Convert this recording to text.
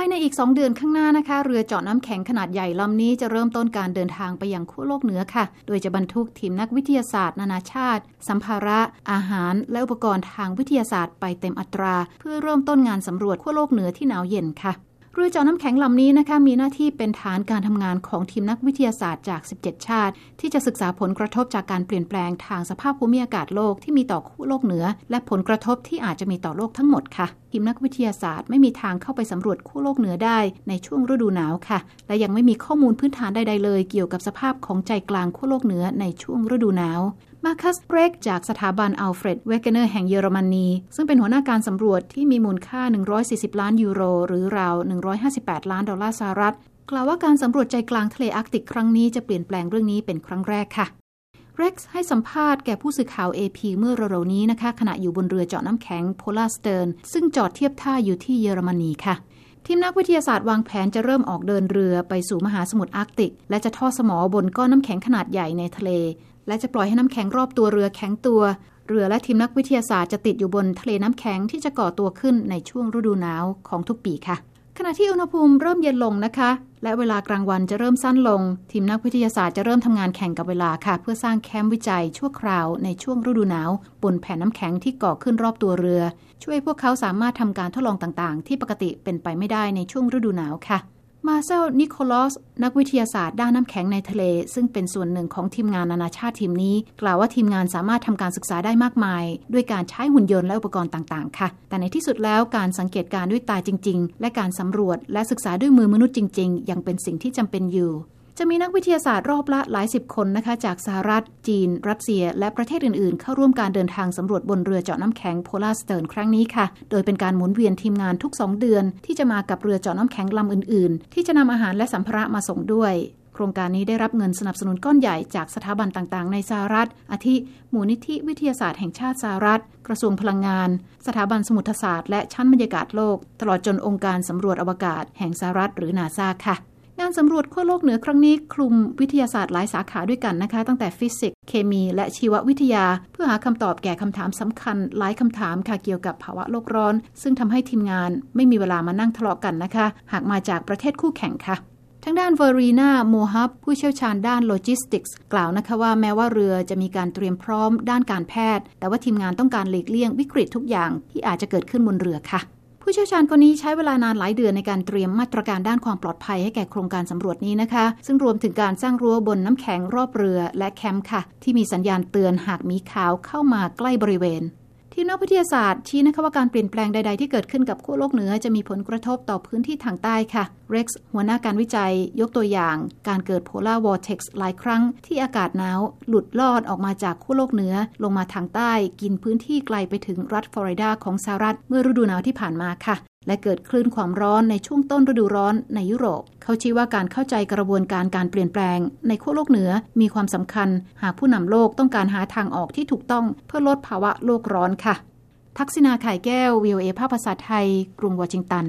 ายในอีก 2 เดือนข้างหน้านะคะ เรือเจาะน้ำแข็งขนาดใหญ่ลำนี้จะเริ่มต้นการเดินทางไปยังขั้วโลกเหนือค่ะ โดยจะบรรทุกทีมนักวิทยาศาสตร์ นานาชาติ สัมภาระ อาหาร และอุปกรณ์ทางวิทยาศาสตร์ไปเต็มอัตรา เพื่อเริ่มต้นงานสำรวจขั้วโลกเหนือที่หนาวเย็นค่ะ เรือเจาะน้ำแข็งลำนี้นะคะมีหน้าที่เป็นฐานการทำงานของทีมนักวิทยาศาสตร์จาก 17 ชาติ ที่จะศึกษาผลกระทบจากการเปลี่ยนแปลงทางสภาพภูมิอากาศโลกที่มีต่อคู่โลกเหนือ และผลกระทบที่อาจจะมีต่อโลกทั้งหมดค่ะ ทีมนักวิทยาศาสตร์ไม่มีทางเข้าไปสำรวจขั้วโลกเหนือได้ในช่วงฤดูหนาวค่ะ และยังไม่มีข้อมูลพื้นฐานใดๆเลย เกี่ยวกับสภาพของใจกลางขั้วโลกเหนือในช่วงฤดูหนาว มาคัสเบรกจากสถาบันอัลเฟรดเวเกเนอร์แห่งเยอรมนี ซึ่งเป็นหัวหน้าการสำรวจที่มีมูลค่า 140 ล้านยูโร หรือราว 158 ล้านดอลลาร์สหรัฐ กล่าวว่าการสำรวจใจกลางทะเลอาร์กติกครั้งนี้จะเปลี่ยนแปลงเรื่องนี้เป็นครั้งแรกค่ะเร็กซ์ให้สัมภาษณ์แก่ผู้สื่อข่าว AP เมื่อเร็วๆนี้นะคะ ขณะอยู่บนเรือเจาะน้ำแข็งโพลาร์สเติร์นซึ่งจอดเทียบท่าอยู่ที่เยอรมนีค่ะทีมนักวิทยาศาสตร์วางแผนจะเริ่มออกเดินเรือไปสู่มหาสมุทรอาร์กติก และจะทอดสมอบนก้อนน้ำแข็งขนาดใหญ่ในทะเล และจะปล่อยให้น้ำแข็งรอบตัวเรือแข็งตัว เรือและทีมนักวิทยาศาสตร์จะติดอยู่บนทะเลน้ำแข็งที่จะก่อตัวขึ้นในช่วงฤดูหนาวของทุกปีค่ะ ขณะที่อุณหภูมิเริ่มเย็นลงนะคะ และเวลากลางวันจะเริ่มสั้นลง ทีมนักวิทยาศาสตร์จะเริ่มทำงานแข่งกับเวลาค่ะ เพื่อสร้างแคมป์วิจัยชั่วคราวในช่วงฤดูหนาว บนแผ่นน้ำแข็งที่ก่อขึ้นรอบตัวเรือ ช่วยพวกเขาสามารถทำการทดลองต่างๆ ที่ปกติเป็นไปไม่ได้ในช่วงฤดูหนาวค่ะ มาเซล นิโคลอสนักวิทยาศาสตร์ด้านน้ำแข็งในทะเล ซึ่งเป็นส่วนหนึ่งของทีมงานนานาชาติทีมนี้ กล่าวว่าทีมงานสามารถทำการศึกษาได้มากมาย ด้วยการใช้หุ่นยนต์และอุปกรณ์ต่าง ๆ ค่ะ แต่ในที่สุดแล้วการสังเกตการด้วยตาจริง ๆ และการสำรวจและศึกษาด้วยมือมนุษย์จริง ๆ ยังเป็นสิ่งที่จำเป็นอยู่ จะมีนักวิทยาศาสตร์รอบละหลายสิบคนนะคะจากสหรัฐ จีน รัสเซีย และประเทศอื่นๆ เข้าร่วมการเดินทางสำรวจบนเรือเจาะน้ำแข็งโพลาร์สเติร์นครั้งนี้ค่ะ โดยเป็นการหมุนเวียนทีมงานทุก 2 เดือน ที่จะมากับเรือเจาะน้ำแข็งลำอื่นๆ ที่จะนำอาหารและสัมภาระมาส่งด้วยโครงการนี้ได้รับเงินสนับสนุนก้อนใหญ่จากสถาบันต่างๆ ในสหรัฐ อาทิ มูลนิธิวิทยาศาสตร์แห่งชาติสหรัฐ กระทรวงพลังงาน สถาบันสมุทรศาสตร์และชั้นบรรยากาศโลก ตลอดจนองค์การสำรวจอวกาศแห่งสหรัฐหรือนาซาค่ะ งานสำรวจขั้วโลกเหนือครั้งนี้คลุมวิทยาศาสตร์หลายสาขาด้วยกันนะคะ ตั้งแต่ฟิสิกส์เคมี และชีววิทยา เพื่อหาคำตอบแก่คำถามสำคัญ หลายคำถามค่ะเกี่ยวกับภาวะโลกร้อน ซึ่งทำให้ทีมงานไม่มีเวลามานั่งทะเลาะกันนะคะ หากมาจากประเทศคู่แข่งค่ะทางด้านเวเรนาโมฮอพท์ผู้เชี่ยวชาญด้านโลจิสติกส์กล่าวนะคะว่าแม้ว่าเรือจะมีการเตรียมพร้อมด้านการแพทย์ แต่ว่าทีมงานต้องการหลีกเลี่ยงวิกฤตทุกอย่างที่อาจจะเกิดขึ้นบนเรือค่ะ ผู้เชี่ยวชาญคนนี้ใช้เวลานานหลายเดือนในการเตรียมมาตรการด้านความปลอดภัยให้แก่โครงการสำรวจนี้นะคะ ซึ่งรวมถึงการสร้างรั้วบนน้ำแข็งรอบเรือและแคมป์ค่ะ ที่มีสัญญาณเตือนหากหมีขาวเข้ามาใกล้บริเวณ ที่นักวิทยาศาสตร์ชี้นะคะว่าการเปลี่ยนแปลงใด ๆ ที่เกิดขึ้นกับขั้วโลกเหนือจะมีผลกระทบต่อพื้นที่ทางใต้ค่ะ เร็กซ์หัวหน้าการวิจัย ยกตัวอย่าง การเกิด Polar Vortex หลายครั้ง ที่อากาศหนาว หลุดลอดออกมาจากขั้วโลกเหนือ ลงมาทางใต้ กินพื้นที่ไกลไปถึงรัฐฟลอริดาของสหรัฐ เมื่อฤดูหนาวที่ผ่านมาค่ะ และเกิดคลื่นความร้อนในช่วงต้นฤดูร้อนในยุโรป เขาชี้ว่าการเข้าใจกระบวนการการเปลี่ยนแปลง ในขั้วโลกเหนือมีความสำคัญ หากผู้นำโลกต้องการหาทางออกที่ถูกต้องเพื่อลดภาวะโลกร้อนค่ะ ทักษิณาไข่แก้ววิวเอภาพภาษาไทย กรุงวอชิงตัน